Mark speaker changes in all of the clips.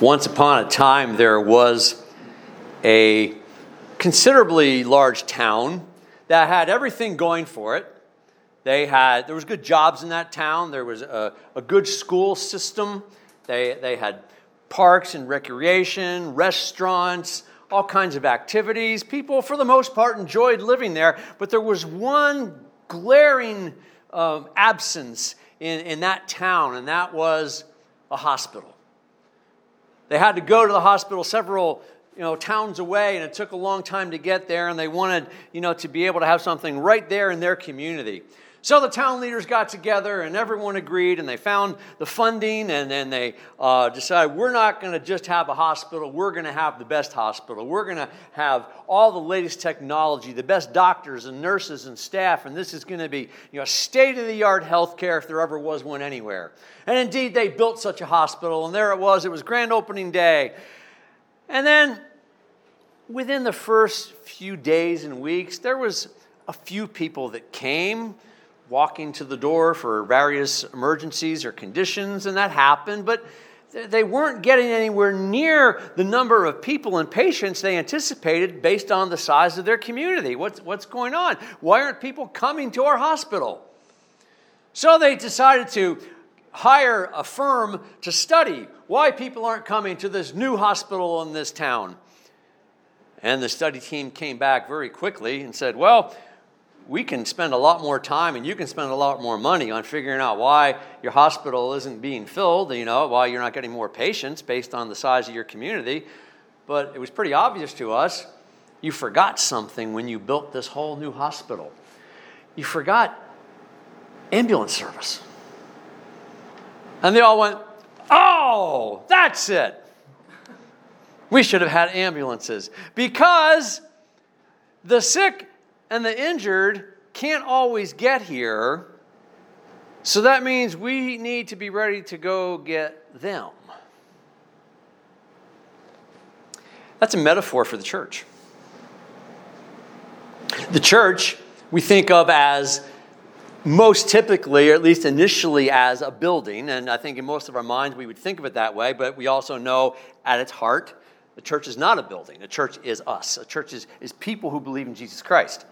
Speaker 1: Once upon a time, there was a considerably large town that had everything going for it. They had there was good jobs in that town. There was a, a good school system. They they had parks and recreation, restaurants, all kinds of activities. People, for the most part, enjoyed living there. But there was one glaring um, absence in, in that town, and that was a hospital. They had to go to the hospital several you know, towns away, and it took a long time to get there, and they wanted, you know, to be able to have something right there in their community. So the town leaders got together and everyone agreed and they found the funding and then they uh, decided we're not going to just have a hospital, we're going to have the best hospital. We're going to have all the latest technology, the best doctors and nurses and staff, and this is going to be you know, state of the art healthcare if there ever was one anywhere. And indeed, they built such a hospital and there it was. It was grand opening day. And then within the first few days and weeks, there was a few people that came walking to the door for various emergencies or conditions, and that happened, but they weren't getting anywhere near the number of people and patients they anticipated based on the size of their community. What's, what's going on? Why aren't people coming to our hospital? So they decided to hire a firm to study why people aren't coming to this new hospital in this town. And the study team came back very quickly and said, Well, we can spend a lot more time and you can spend a lot more money on figuring out why your hospital isn't being filled, you know, why you're not getting more patients based on the size of your community. But it was pretty obvious to us you forgot something when you built this whole new hospital. You forgot ambulance service. And they all went, Oh, that's it. We should have had ambulances because the sick and the injured can't always get here. So that means we need to be ready to go get them. That's a metaphor for the church. The church we think of as most typically, or at least initially, as a building. And I think in most of our minds we would think of it that way, but we also know at its heart, the church is not a building. The church is us. A church is, is people who believe in Jesus Christ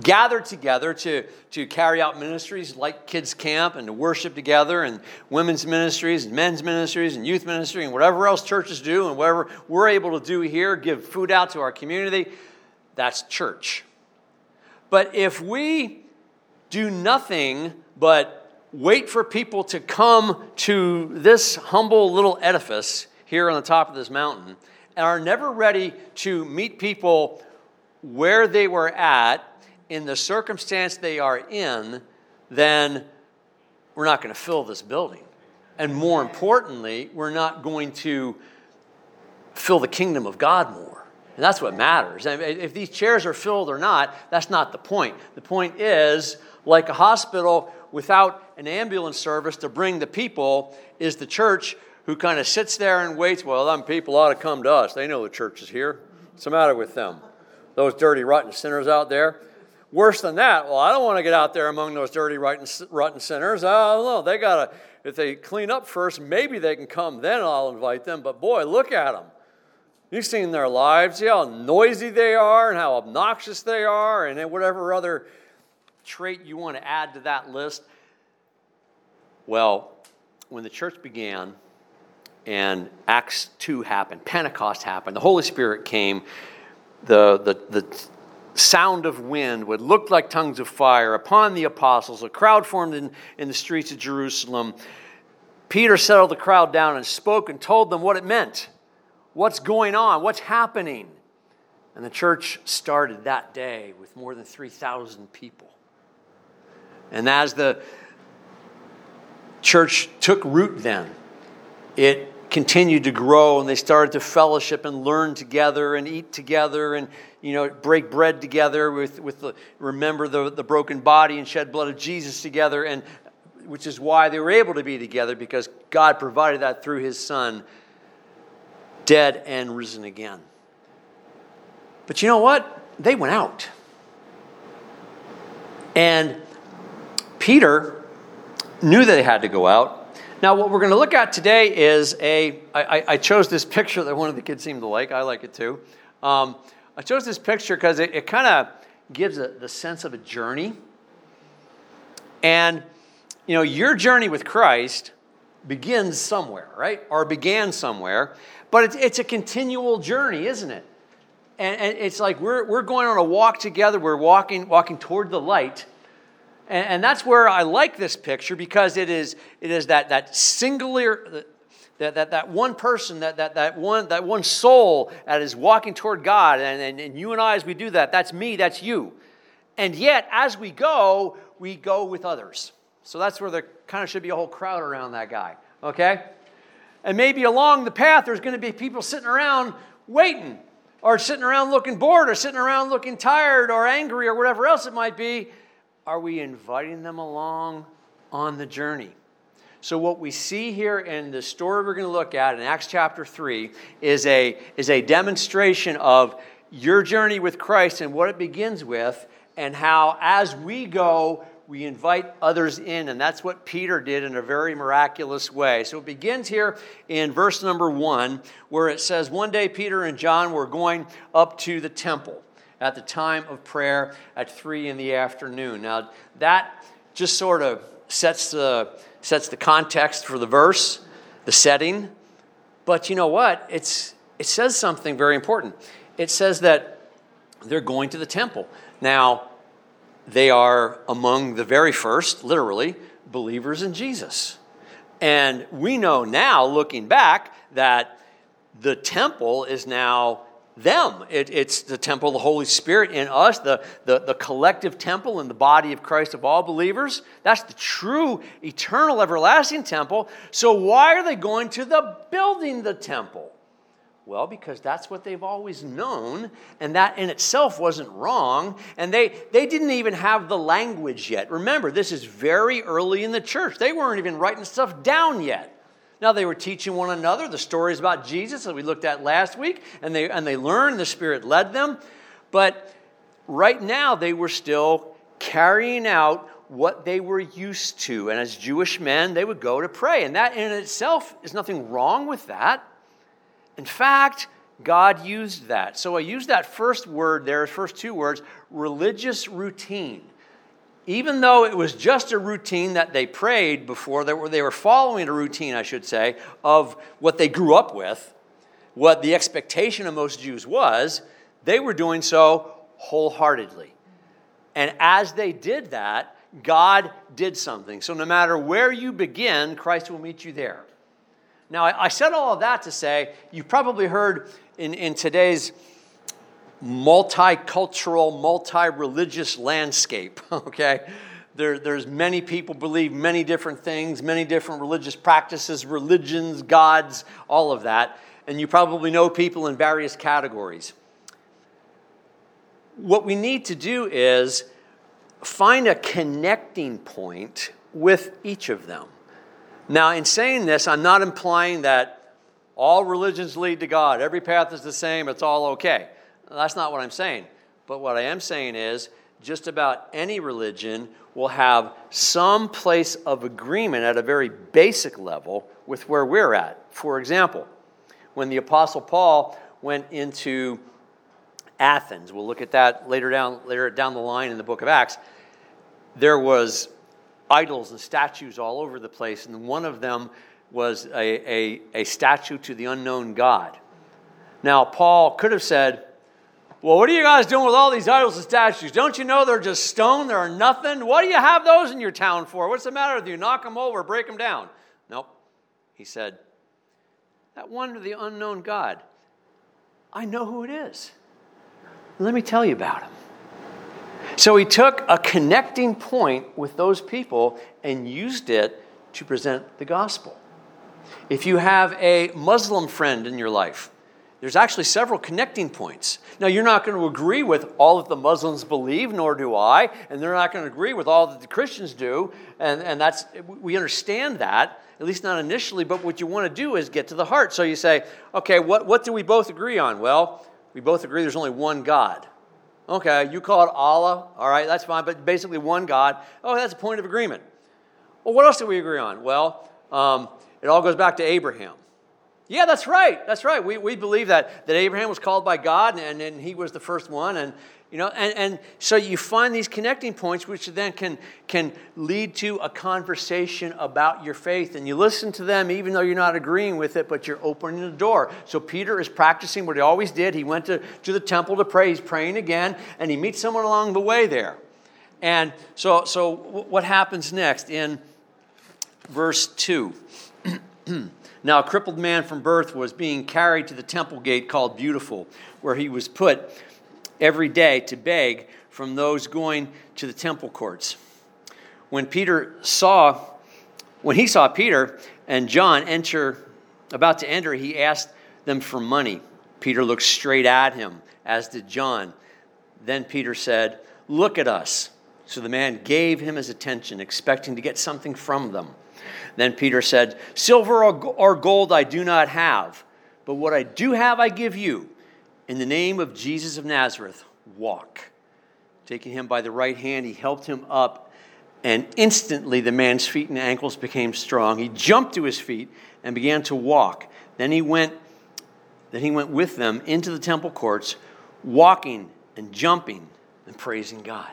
Speaker 1: gathered together to, to carry out ministries like kids camp and to worship together and women's ministries and men's ministries and youth ministry and whatever else churches do and whatever we're able to do here give food out to our community that's church. But if we do nothing but wait for people to come to this humble little edifice here on the top of this mountain and are never ready to meet people where they were at in the circumstance they are in, then we're not going to fill this building. And more importantly, we're not going to fill the kingdom of God more. And that's what matters. If these chairs are filled or not, that's not the point. The point is, like a hospital without an ambulance service to bring the people, is the church who kind of sits there and waits. Well, them people ought to come to us. They know the church is here. What's the matter with them? Those dirty, rotten sinners out there. Worse than that, well, I don't want to get out there among those dirty, rotten, sinners. I don't know. They got to, if they clean up first, maybe they can come. Then I'll invite them. But boy, look at them. You've seen their lives. See how noisy they are and how obnoxious they are, and whatever other trait you want to add to that list. Well, when the church began and Acts 2 happened, Pentecost happened, the Holy Spirit came, the, the, the sound of wind would look like tongues of fire upon the apostles. A crowd formed in, in the streets of Jerusalem. Peter settled the crowd down and spoke and told them what it meant. What's going on? What's happening? And the church started that day with more than 3,000 people. And as the church took root then, it continued to grow and they started to fellowship and learn together and eat together and you know break bread together with, with the remember the, the broken body and shed blood of jesus together and which is why they were able to be together because god provided that through his son dead and risen again. But you know what? They went out. And peter knew that they had to go out Now, what we're going to look at today is a. I, I chose this picture that one of the kids seemed to like. I like it too. Um, I chose this picture because it, it kind of gives a, the sense of a journey. And, you know, your journey with Christ begins somewhere, right? Or began somewhere. But it's, it's a continual journey, isn't it? And, and it's like we're, we're going on a walk together. We're walking, walking toward the light. And, and that's where I like this picture because it is, it is that, that singular, that, that, that one person, that, that, that, one, that one soul that is walking toward God. And, and, and you and I, as we do that, that's me, that's you. And yet, as we go, we go with others. So that's where there kind of should be a whole crowd around that guy, okay? And maybe along the path, there's going to be people sitting around waiting, or sitting around looking bored, or sitting around looking tired, or angry, or whatever else it might be. Are we inviting them along on the journey? So, what we see here in the story we're going to look at in Acts chapter 3 is a, is a demonstration of your journey with Christ and what it begins with, and how as we go, we invite others in. And that's what Peter did in a very miraculous way. So, it begins here in verse number 1, where it says, One day Peter and John were going up to the temple at the time of prayer at 3 in the afternoon. Now, that just sort of sets the, sets the context for the verse, the setting. But you know what? It's, it says something very important. It says that they're going to the temple. Now, they are among the very first, literally, believers in Jesus. And we know now, looking back, that the temple is now them. It, it's the temple of the Holy Spirit in us, the, the, the collective temple in the body of Christ of all believers. That's the true, eternal, everlasting temple. So, why are they going to the building the temple? Well, because that's what they've always known, and that in itself wasn't wrong. And they, they didn't even have the language yet. Remember, this is very early in the church. They weren't even writing stuff down yet. Now they were teaching one another the stories about Jesus that we looked at last week, and they, and they learned, the Spirit led them. But right now they were still carrying out what they were used to. And as Jewish men, they would go to pray. And that in itself is nothing wrong with that. In fact, God used that. So I used that first word there, first two words, religious routine even though it was just a routine that they prayed before, they were, they were following a routine, I should say, of what they grew up with, what the expectation of most Jews was, they were doing so wholeheartedly. And as they did that, God did something. So no matter where you begin, Christ will meet you there. Now, I, said all of that to say, you've probably heard in, in today's multicultural, multi-religious landscape. Okay, there, there's many people believe many different things, many different religious practices, religions, gods, all of that, and you probably know people in various categories. What we need to do is find a connecting point with each of them. Now, in saying this, I'm not implying that all religions lead to God. Every path is the same, it's all okay. That's not what I'm saying. But what I am saying is just about any religion will have some place of agreement at a very basic level with where we're at. For example, when the Apostle Paul went into Athens, we'll look at that later down, later down the line in the book of Acts, there was idols and statues all over the place, and one of them was a, a, a statue to the unknown God. Now, Paul could have said, well, what are you guys doing with all these idols and statues? Don't you know they're just stone? They're nothing? What do you have those in your town for? What's the matter with you? Knock them over, break them down. Nope. He said, That one to the unknown God, I know who it is. Let me tell you about him. So he took a connecting point with those people and used it to present the gospel. If you have a Muslim friend in your life, there's actually several connecting points. Now, you're not going to agree with all that the Muslims believe, nor do I, and they're not going to agree with all that the Christians do, and, and that's, we understand that, at least not initially, but what you want to do is get to the heart. So you say, okay, what, what do we both agree on? Well, we both agree there's only one God. Okay, you call it Allah, all right, that's fine, but basically one God. Oh, that's a point of agreement. Well, what else do we agree on? Well, um, it all goes back to Abraham. Yeah, that's right. That's right. We, we believe that, that Abraham was called by God and, and he was the first one. And, you know, and, and so you find these connecting points which then can, can lead to a conversation about your faith. And you listen to them even though you're not agreeing with it, but you're opening the door. So Peter is practicing what he always did. He went to, to the temple to pray. He's praying again, and he meets someone along the way there. And so, so what happens next in verse 2? now, a crippled man from birth was being carried to the temple gate called Beautiful, where he was put every day to beg from those going to the temple courts. When Peter saw, when he saw Peter and John enter, about to enter, he asked them for money. Peter looked straight at him, as did John. Then Peter said, Look at us. So the man gave him his attention, expecting to get something from them. Then Peter said, Silver or gold I do not have, but what I do have I give you. In the name of Jesus of Nazareth, walk. Taking him by the right hand, he helped him up, and instantly the man's feet and ankles became strong. He jumped to his feet and began to walk. Then he went, then he went with them into the temple courts, walking and jumping and praising God.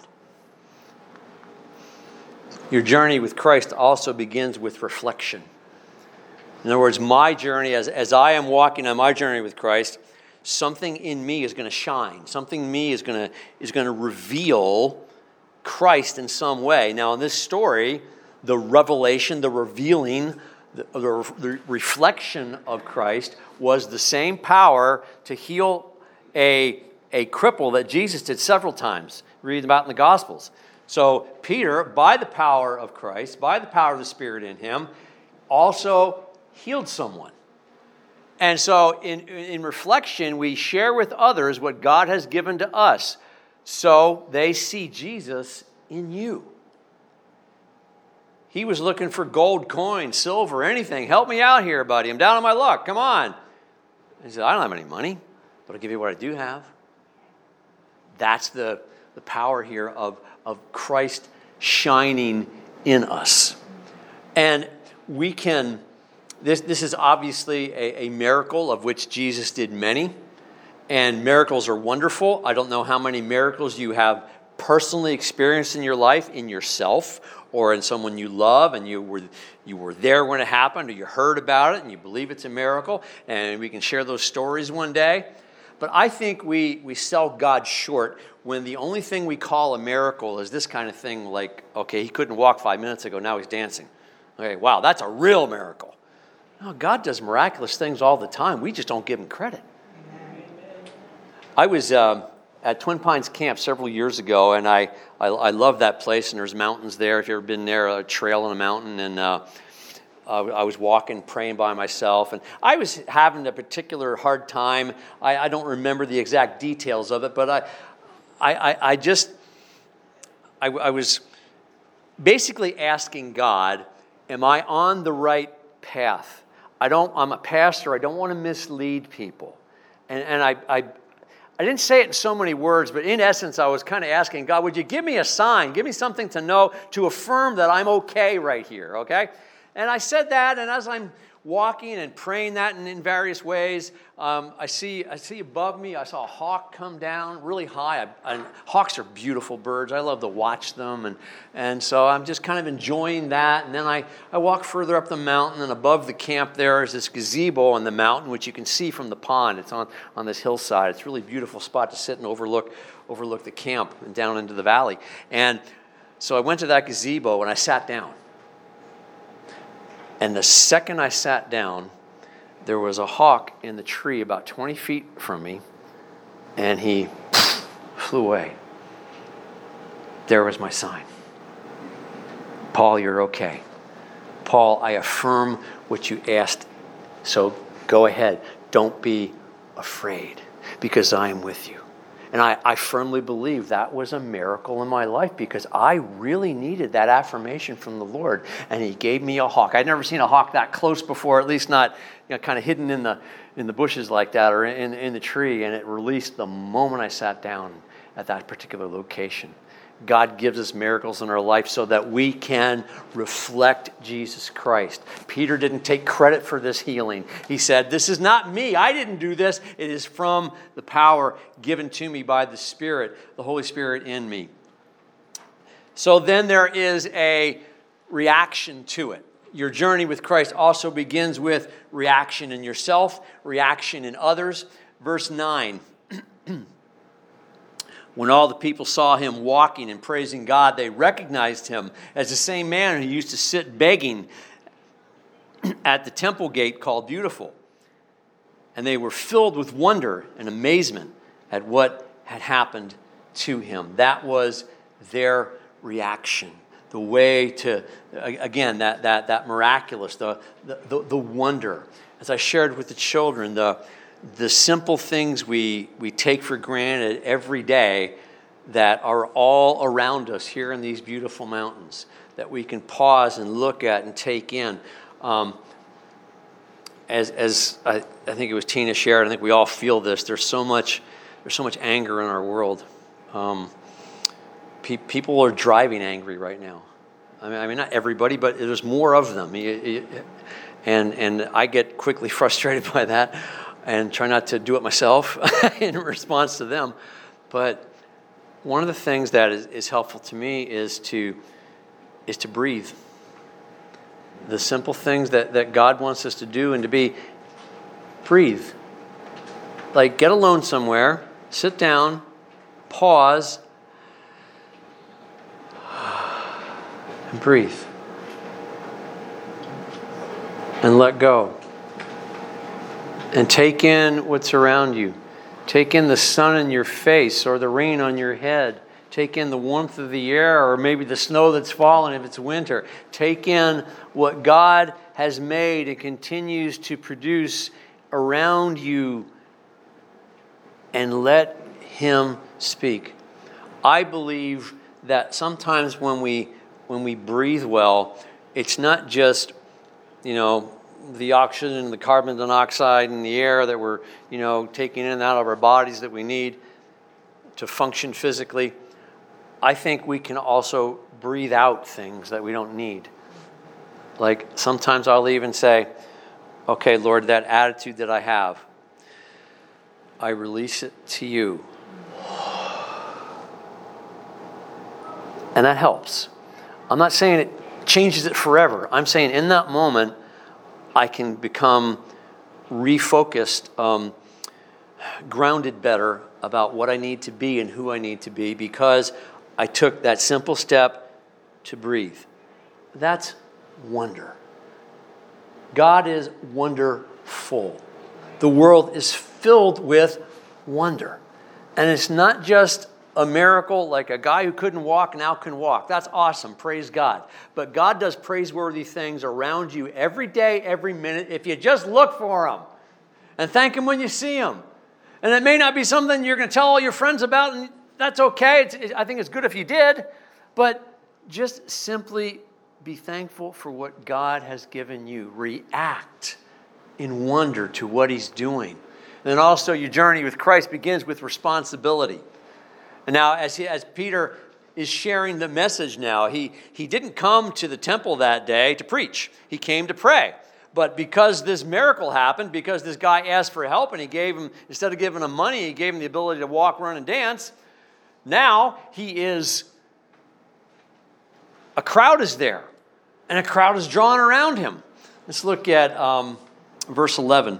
Speaker 1: Your journey with Christ also begins with reflection. In other words, my journey, as, as I am walking on my journey with Christ, something in me is going to shine. Something in me is going to, is going to reveal Christ in some way. Now, in this story, the revelation, the revealing, the, the, the reflection of Christ was the same power to heal a, a cripple that Jesus did several times. Read about in the Gospels. So, Peter, by the power of Christ, by the power of the Spirit in him, also healed someone. And so, in, in reflection, we share with others what God has given to us so they see Jesus in you. He was looking for gold coins, silver, anything. Help me out here, buddy. I'm down on my luck. Come on. He said, I don't have any money, but I'll give you what I do have. That's the, the power here of of Christ shining in us. And we can, this, this is obviously a, a miracle of which Jesus did many. And miracles are wonderful. I don't know how many miracles you have personally experienced in your life, in yourself, or in someone you love, and you were, you were there when it happened, or you heard about it and you believe it's a miracle, and we can share those stories one day. But I think we, we sell God short when the only thing we call a miracle is this kind of thing like, okay, he couldn't walk five minutes ago, now he's dancing. Okay, wow, that's a real miracle. No, God does miraculous things all the time. We just don't give him credit. I was uh, at Twin Pines Camp several years ago, and I, I, I, love that place, and there's mountains there. If you've ever been there, a trail on a mountain, and uh, uh, I was walking, praying by myself, and I was having a particular hard time. I, I don't remember the exact details of it, but I, I, I, I just, I, I was basically asking God, Am I on the right path? I don't, I'm a pastor, I don't want to mislead people. And, and I, I, I didn't say it in so many words, but in essence, I was kind of asking God, would you give me a sign? Give me something to know, to affirm that I'm okay right here, okay? And I said that, and as I'm walking and praying that in, in various ways, um, I, see, I see above me, I saw a hawk come down really high. I, I, hawks are beautiful birds. I love to watch them. And, and so I'm just kind of enjoying that. And then I, I walk further up the mountain, and above the camp there is this gazebo on the mountain, which you can see from the pond. It's on, on this hillside. It's a really beautiful spot to sit and overlook, overlook the camp and down into the valley. And so I went to that gazebo and I sat down. And the second I sat down, there was a hawk in the tree about 20 feet from me, and he flew away. There was my sign. Paul, you're okay. Paul, I affirm what you asked, so go ahead. Don't be afraid because I am with you. And I, I firmly believe that was a miracle in my life because I really needed that affirmation from the Lord. And He gave me a hawk. I'd never seen a hawk that close before, at least not you know, kind of hidden in the, in the bushes like that or in, in the tree. And it released the moment I sat down at that particular location. God gives us miracles in our life so that we can reflect Jesus Christ. Peter didn't take credit for this healing. He said, This is not me. I didn't do this. It is from the power given to me by the Spirit, the Holy Spirit in me. So then there is a reaction to it. Your journey with Christ also begins with reaction in yourself, reaction in others. Verse 9. When all the people saw him walking and praising God, they recognized him as the same man who used to sit begging at the temple gate called Beautiful. And they were filled with wonder and amazement at what had happened to him. That was their reaction. The way to, again, that, that, that miraculous, the, the, the wonder. As I shared with the children, the, the simple things we, we take for granted every day that are all around us here in these beautiful mountains that we can pause and look at and take in. Um, as as I, I, think it was Tina shared, I think we all feel this. There's so much, there's so much anger in our world. Um, pe- people are driving angry right now. I mean, I mean, not everybody, but there's more of them. And and I get quickly frustrated by that and try not to do it myself in response to them. But one of the things that is, is helpful to me is to is to breathe. The simple things that, that God wants us to do and to be breathe. Like get alone somewhere, sit down, pause, and breathe. And let go and take in what's around you. Take in the sun in your face or the rain on your head. Take in the warmth of the air or maybe the snow that's fallen if it's winter. Take in what God has made and continues to produce around you and let Him speak. I believe that sometimes when we when we breathe well, it's not just, you know, the oxygen and the carbon monoxide in the air that we're, you know, taking in and out of our bodies that we need to function physically, I think we can also breathe out things that we don't need. Like sometimes I'll even say, okay, Lord, that attitude that I have, I release it to you. And that helps. I'm not saying it changes it forever. I'm saying in that moment, I can become refocused, um, grounded better about what I need to be and who I need to be because I took that simple step to breathe. That's wonder. God is wonderful. The world is filled with wonder. And it's not just a miracle like a guy who couldn't walk now can walk. That's awesome. Praise God. But God does praiseworthy things around you every day, every minute, if you just look for them and thank Him when you see them. And it may not be something you're going to tell all your friends about, and that's okay. It's, I think it's good if you did. But just simply be thankful for what God has given you. React in wonder to what He's doing. And also, your journey with Christ begins with responsibility. And now, as, he, as Peter is sharing the message now, he, he didn't come to the temple that day to preach, he came to pray. But because this miracle happened, because this guy asked for help and he gave him, instead of giving him money, he gave him the ability to walk, run, and dance, now he is, a crowd is there, and a crowd is drawn around him. Let's look at um, verse 11.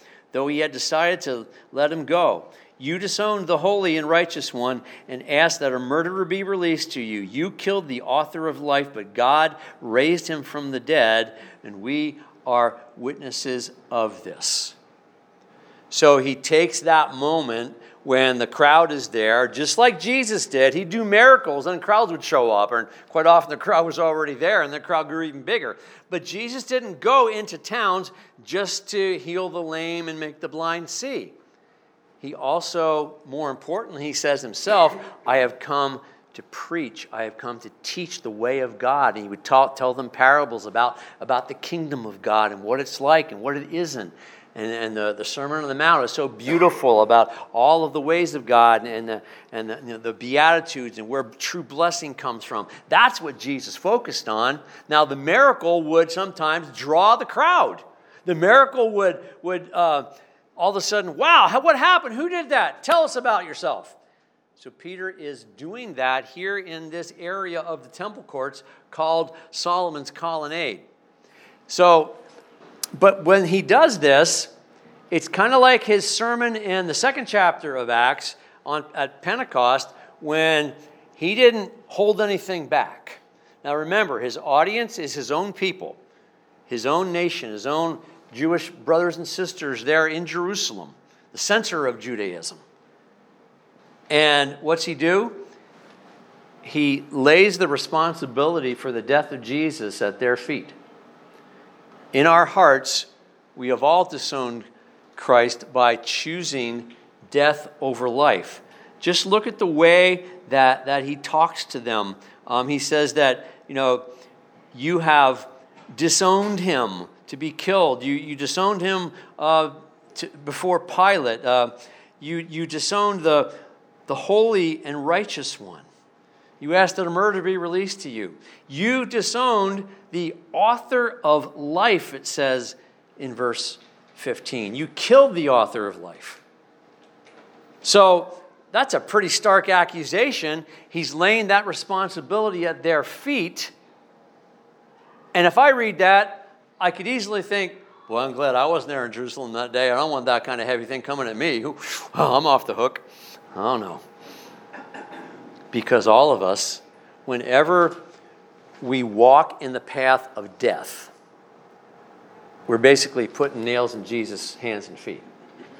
Speaker 1: though he had decided to let him go. You disowned the holy and righteous one and asked that a murderer be released to you. You killed the author of life, but God raised him from the dead, and we are witnesses of this. So he takes that moment when the crowd is there, just like Jesus did, he'd do miracles and crowds would show up. And quite often the crowd was already there and the crowd grew even bigger. But Jesus didn't go into towns just to heal the lame and make the blind see. He also, more importantly, he says himself, I have come to preach. I have come to teach the way of God. And he would talk, tell them parables about, about the kingdom of God and what it's like and what it isn't. And, and the, the Sermon on the Mount is so beautiful about all of the ways of God and the, and the, you know, the Beatitudes and where true blessing comes from. That's what Jesus focused on. Now, the miracle would sometimes draw the crowd. The miracle would, would uh, all of a sudden, wow, what happened? Who did that? Tell us about yourself. So, Peter is doing that here in this area of the temple courts called Solomon's Colonnade. So, but when he does this, it's kind of like his sermon in the second chapter of Acts on, at Pentecost when he didn't hold anything back. Now remember, his audience is his own people, his own nation, his own Jewish brothers and sisters there in Jerusalem, the center of Judaism. And what's he do? He lays the responsibility for the death of Jesus at their feet. In our hearts, we have all disowned Christ by choosing death over life. Just look at the way that, that he talks to them. Um, he says that, you know, you have disowned him to be killed. You, you disowned him uh, to, before Pilate. Uh, you, you disowned the, the holy and righteous one. You asked that a murder be released to you. You disowned the author of life, it says in verse 15. You killed the author of life. So that's a pretty stark accusation. He's laying that responsibility at their feet. And if I read that, I could easily think, well, I'm glad I wasn't there in Jerusalem that day. I don't want that kind of heavy thing coming at me. Oh, I'm off the hook. I don't know. Because all of us, whenever we walk in the path of death, we're basically putting nails in Jesus' hands and feet.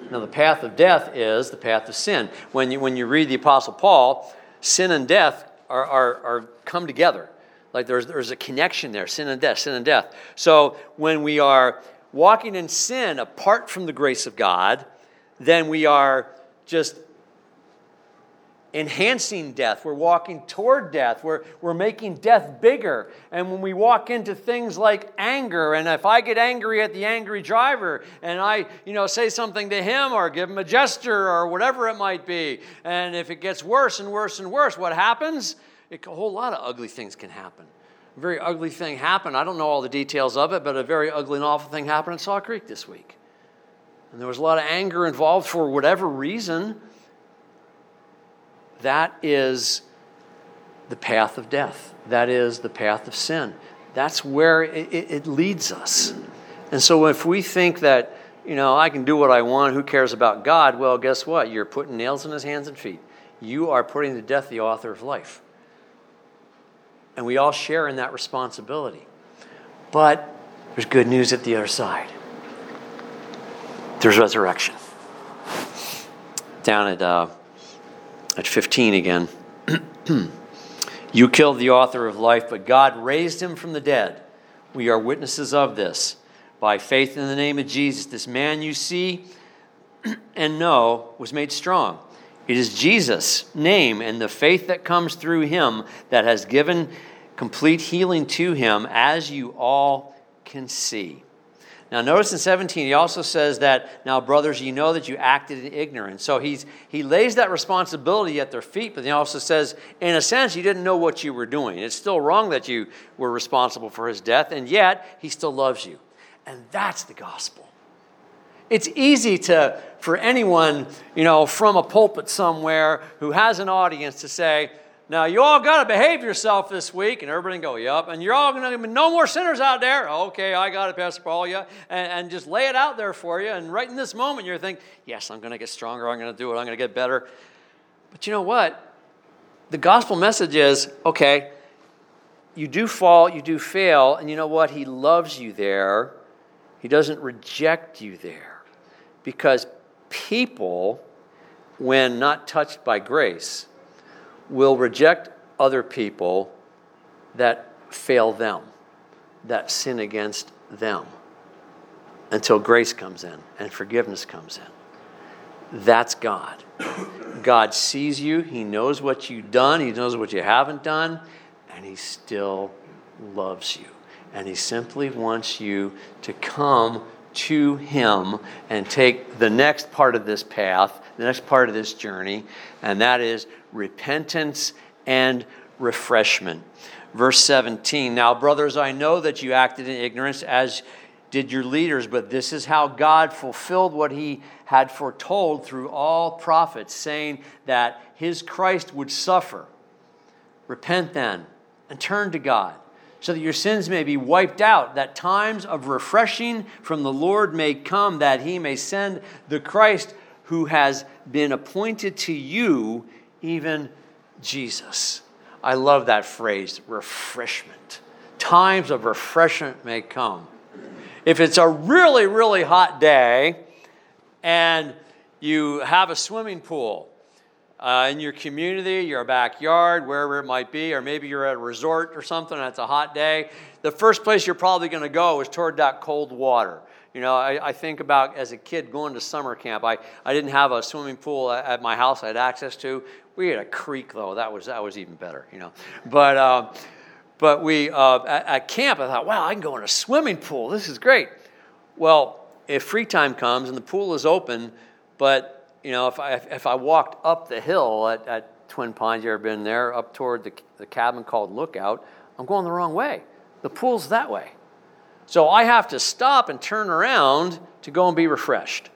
Speaker 1: Now, the path of death is the path of sin. When you, when you read the Apostle Paul, sin and death are, are, are come together. Like there's, there's a connection there sin and death, sin and death. So when we are walking in sin apart from the grace of God, then we are just enhancing death. We're walking toward death. We're, we're making death bigger. And when we walk into things like anger, and if I get angry at the angry driver and I, you know, say something to him or give him a gesture or whatever it might be, and if it gets worse and worse and worse, what happens? It, a whole lot of ugly things can happen. A very ugly thing happened. I don't know all the details of it, but a very ugly and awful thing happened in Saw Creek this week. And there was a lot of anger involved for whatever reason that is the path of death. That is the path of sin. That's where it, it, leads us. And so if we think that, you know, I can do what I want, who cares about God? Well, guess what? You're putting nails in his hands and feet. You are putting to death the author of life. And we all share in that responsibility. But there's good news at the other side there's resurrection. Down at uh, at 15 again. you killed the author of life, but God raised him from the dead. We are witnesses of this. By faith in the name of Jesus, this man you see and know was made strong. It is Jesus' name and the faith that comes through him that has given complete healing to him, as you all can see. Now, notice in 17, he also says that, now, brothers, you know that you acted in ignorance. So he's, he lays that responsibility at their feet, but he also says, in a sense, you didn't know what you were doing. It's still wrong that you were responsible for his death, and yet he still loves you. And that's the gospel. It's easy to, for anyone, you know, from a pulpit somewhere who has an audience to say, now, you all got to behave yourself this week. And everybody go, Yep. And you're all going to be no more sinners out there. Okay, I got it, Pastor Paul. Yeah. And, and just lay it out there for you. And right in this moment, you're thinking, Yes, I'm going to get stronger. I'm going to do it. I'm going to get better. But you know what? The gospel message is okay, you do fall, you do fail. And you know what? He loves you there, He doesn't reject you there. Because people when not touched by grace, will reject other people that fail them, that sin against them, until grace comes in and forgiveness comes in. That's God. God sees you, He knows what you've done, He knows what you haven't done, and He still loves you. And He simply wants you to come to Him and take the next part of this path, the next part of this journey, and that is repentance and refreshment. Verse 17 Now, brothers, I know that you acted in ignorance as did your leaders, but this is how God fulfilled what he had foretold through all prophets, saying that his Christ would suffer. Repent then and turn to God, so that your sins may be wiped out, that times of refreshing from the Lord may come, that he may send the Christ who has been appointed to you, even Jesus. I love that phrase, refreshment. Times of refreshment may come. If it's a really, really hot day and you have a swimming pool uh, in your community, your backyard, wherever it might be, or maybe you're at a resort or something and it's a hot day, the first place you're probably going to go is toward that cold water. You know, I, I, think about as a kid going to summer camp. I, I didn't have a swimming pool at, at my house I had access to. We had a creek though. That was that was even better, you know. But uh, but we uh, at, at, camp, I thought, wow, I can go in a swimming pool. This is great. Well, if free time comes and the pool is open, but you know, if I if I walked up the hill at, at Twin Pines, you ever been there? Up toward the, the cabin called Lookout, I'm going the wrong way. The pool's that way. So I have to stop and turn around to go and be refreshed.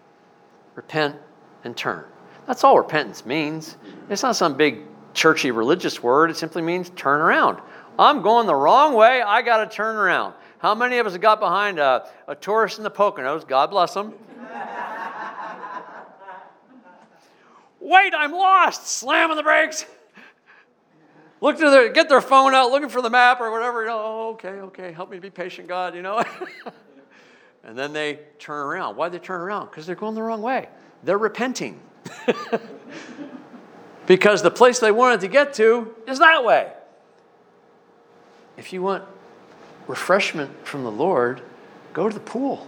Speaker 1: Repent and turn. That's all repentance means. It's not some big churchy religious word. It simply means turn around. I'm going the wrong way. I got to turn around. How many of us have got behind a, a tourist in the Poconos? God bless them. Wait, I'm lost. Slamming the brakes. Look to their, get their phone out, looking for the map or whatever. Oh, okay, okay, help me be patient, God. You know. and then they turn around. Why they turn around? Because they're going the wrong way. They're repenting. because the place they wanted to get to is that way. If you want refreshment from the Lord, go to the pool.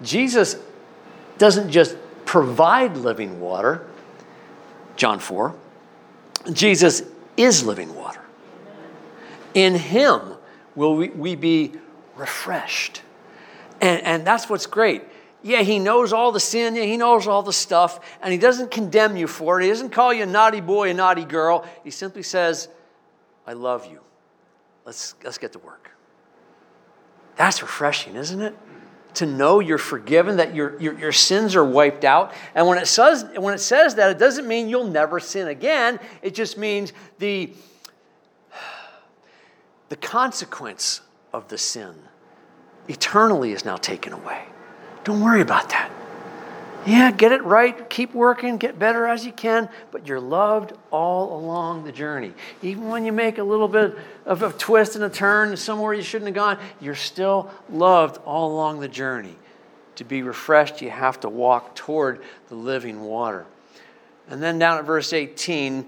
Speaker 1: Jesus doesn't just provide living water, John 4. Jesus is living water. In Him will we, we be refreshed. And, and that's what's great yeah, he knows all the sin, yeah, he knows all the stuff, and he doesn't condemn you for it. He doesn't call you a naughty boy, a naughty girl. He simply says, I love you. Let's, let's get to work. That's refreshing, isn't it? To know you're forgiven, that your, your, your sins are wiped out. And when it, says, when it says that, it doesn't mean you'll never sin again. It just means the, the consequence of the sin eternally is now taken away. Don't worry about that. Yeah, get it right, keep working, get better as you can, but you're loved all along the journey. Even when you make a little bit of a twist and a turn somewhere you shouldn't have gone, you're still loved all along the journey. To be refreshed, you have to walk toward the living water. And then down at verse 18,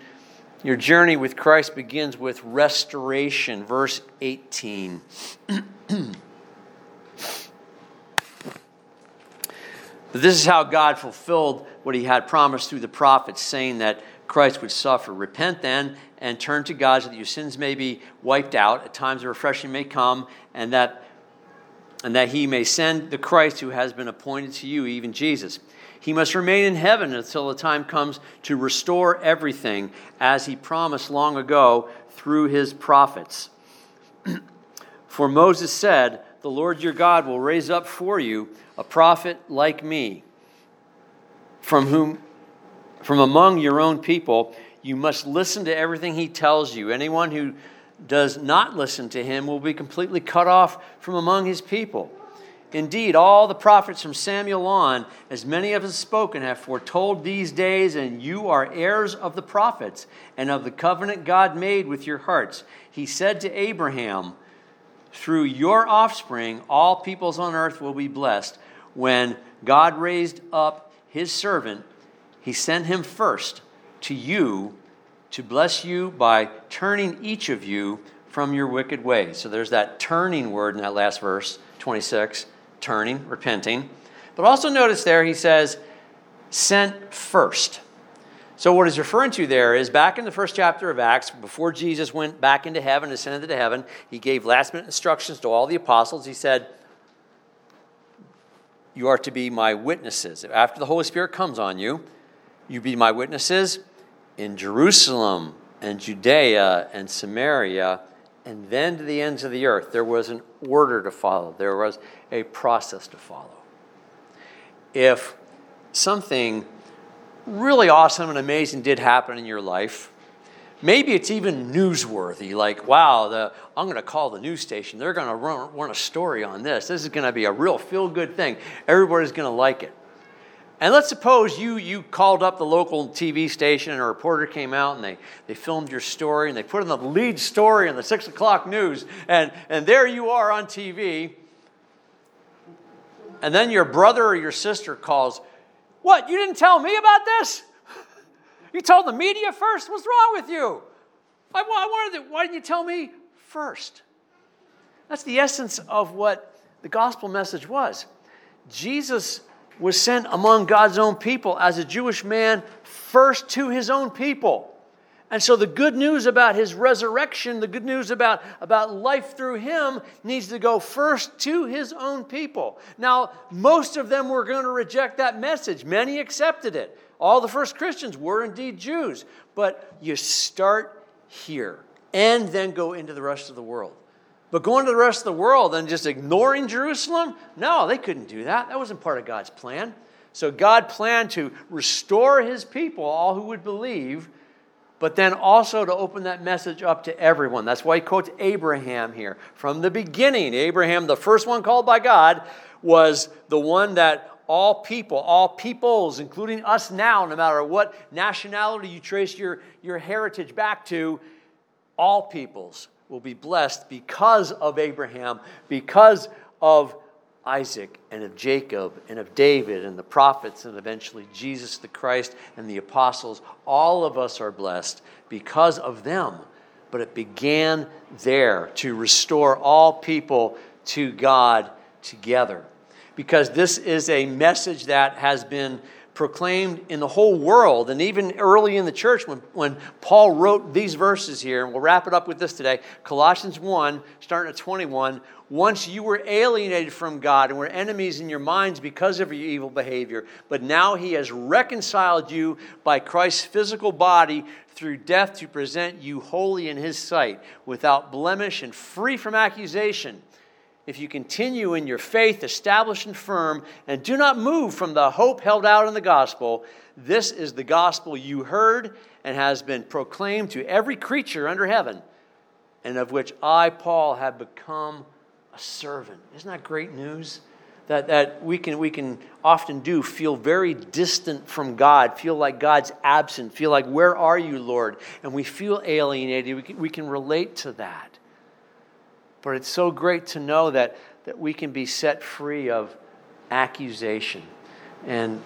Speaker 1: your journey with Christ begins with restoration. Verse 18. this is how God fulfilled what he had promised through the prophets, saying that Christ would suffer. Repent then and turn to God so that your sins may be wiped out. At times of refreshing may come, and that, and that he may send the Christ who has been appointed to you, even Jesus. He must remain in heaven until the time comes to restore everything, as he promised long ago through his prophets. For Moses said, The Lord your God will raise up for you a prophet like me, from whom from among your own people, you must listen to everything he tells you. Anyone who does not listen to him will be completely cut off from among his people. Indeed, all the prophets from Samuel on, as many of us spoken, have foretold these days, and you are heirs of the prophets and of the covenant God made with your hearts. He said to Abraham, Through your offspring, all peoples on earth will be blessed when God raised up his servant, He sent him first to you to bless you by turning each of you from your wicked ways. So there's that turning word in that last verse, 26, turning, repenting. But also notice there he says, sent first. So, what he's referring to there is back in the first chapter of Acts, before Jesus went back into heaven, ascended into heaven, he gave last minute instructions to all the apostles. He said, You are to be my witnesses. After the Holy Spirit comes on you, you be my witnesses in Jerusalem and Judea and Samaria and then to the ends of the earth. There was an order to follow, there was a process to follow. If something really awesome and amazing did happen in your life, maybe it's even newsworthy like wow the, i'm going to call the news station they're going to run, run a story on this this is going to be a real feel good thing everybody's going to like it and let's suppose you, you called up the local TV station and a reporter came out and they, they filmed your story and they put in the lead story in the six o'clock news. And, and there you are on TV. And then your brother or your sister calls, What? You didn't tell me about this? You told the media first? What's wrong with you? I, wanted to, why didn't you tell me first? That's the essence of what the gospel message was. Jesus was sent among God's own people as a Jewish man first to his own people. And so the good news about his resurrection, the good news about, about life through him, needs to go first to his own people. Now, most of them were going to reject that message. Many accepted it. All the first Christians were indeed Jews. But you start here and then go into the rest of the world. But going to the rest of the world and just ignoring Jerusalem? No, they couldn't do that. That wasn't part of God's plan. So God planned to restore his people, all who would believe, but then also to open that message up to everyone. That's why he quotes Abraham here. From the beginning, Abraham, the first one called by God, was the one that all people, all peoples, including us now, no matter what nationality you trace your, your heritage back to, all peoples will be blessed because of Abraham, because of Isaac and of Jacob and of David and the prophets and eventually Jesus the Christ and the apostles. All of us are blessed because of them. But it began there to restore all people to God together. Because this is a message that has been proclaimed in the whole world. And even early in the church, when, when Paul wrote these verses here, and we'll wrap it up with this today Colossians 1, starting at 21. Once you were alienated from God and were enemies in your minds because of your evil behavior, but now he has reconciled you by Christ's physical body through death to present you holy in his sight, without blemish and free from accusation if you continue in your faith, established and firm, and do not move from the hope held out in the gospel, this is the gospel you heard and has been proclaimed to every creature under heaven, and of which I, Paul, have become a servant. Isn't that great news? That, that we, can, we can often do feel very distant from God, feel like God's absent, feel like, where are you, Lord? And we feel alienated. We can, we can relate to that. But it's so great to know that, that we can be set free of accusation. And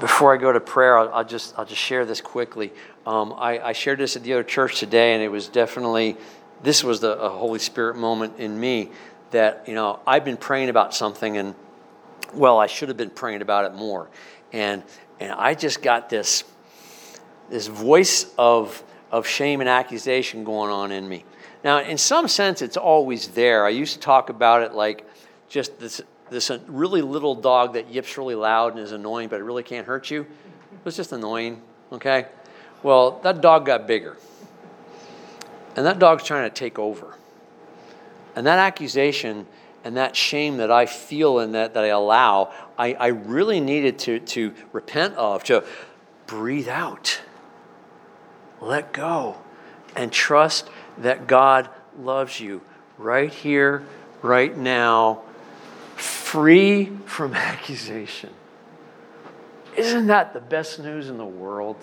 Speaker 1: before I go to prayer, I'll, I'll just, I'll just share this quickly. Um, I, I, shared this at the other church today, and it was definitely, this was the Holy Spirit moment in me that, you know, I've been praying about something, and, well, I should have been praying about it more. And, and I just got this, this voice of, of shame and accusation going on in me. Now, in some sense, it's always there. I used to talk about it like just this, this really little dog that yips really loud and is annoying, but it really can't hurt you. It was just annoying, okay? Well, that dog got bigger. And that dog's trying to take over. And that accusation and that shame that I feel and that, that I allow, I, I really needed to, to repent of, to breathe out, let go, and trust that God loves you right here, right now, free from accusation. Isn't that the best news in the world?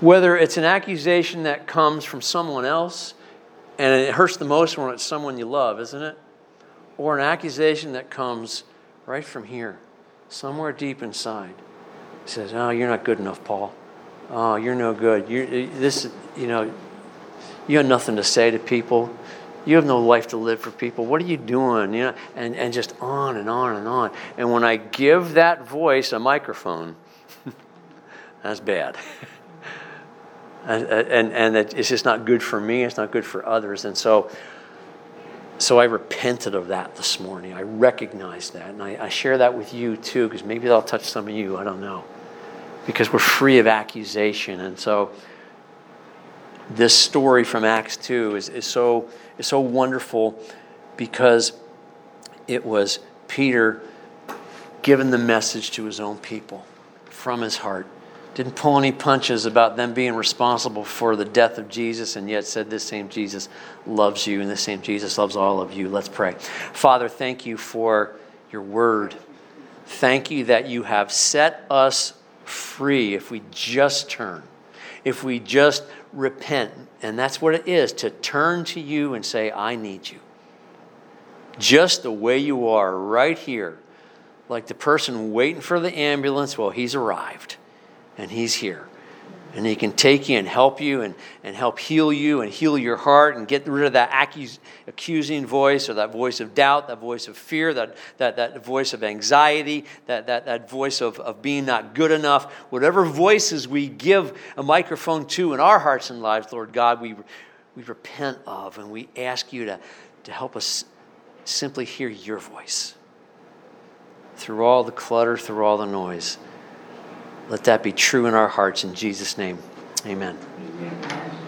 Speaker 1: Whether it's an accusation that comes from someone else, and it hurts the most when it's someone you love, isn't it? Or an accusation that comes right from here, somewhere deep inside. Says, Oh, you're not good enough, Paul. Oh, you're no good. You're, this, you know, you have nothing to say to people. You have no life to live for people. What are you doing? You know, and, and just on and on and on. And when I give that voice a microphone, that's bad. and, and, and it's just not good for me. It's not good for others. And so, so I repented of that this morning. I recognized that. And I, I share that with you too, because maybe that'll touch some of you. I don't know. Because we're free of accusation. And so this story from Acts 2 is, is, so, is so wonderful because it was Peter giving the message to his own people from his heart. Didn't pull any punches about them being responsible for the death of Jesus, and yet said, This same Jesus loves you, and this same Jesus loves all of you. Let's pray. Father, thank you for your word. Thank you that you have set us free if we just turn, if we just repent. And that's what it is to turn to you and say, I need you. Just the way you are, right here, like the person waiting for the ambulance. Well, he's arrived and he's here and he can take you and help you and, and help heal you and heal your heart and get rid of that accus- accusing voice or that voice of doubt, that voice of fear, that, that, that voice of anxiety, that, that, that voice of, of being not good enough. Whatever voices we give a microphone to in our hearts and lives, Lord God, we, we repent of and we ask you to, to help us simply hear your voice through all the clutter, through all the noise. Let that be true in our hearts in Jesus' name. Amen. Amen.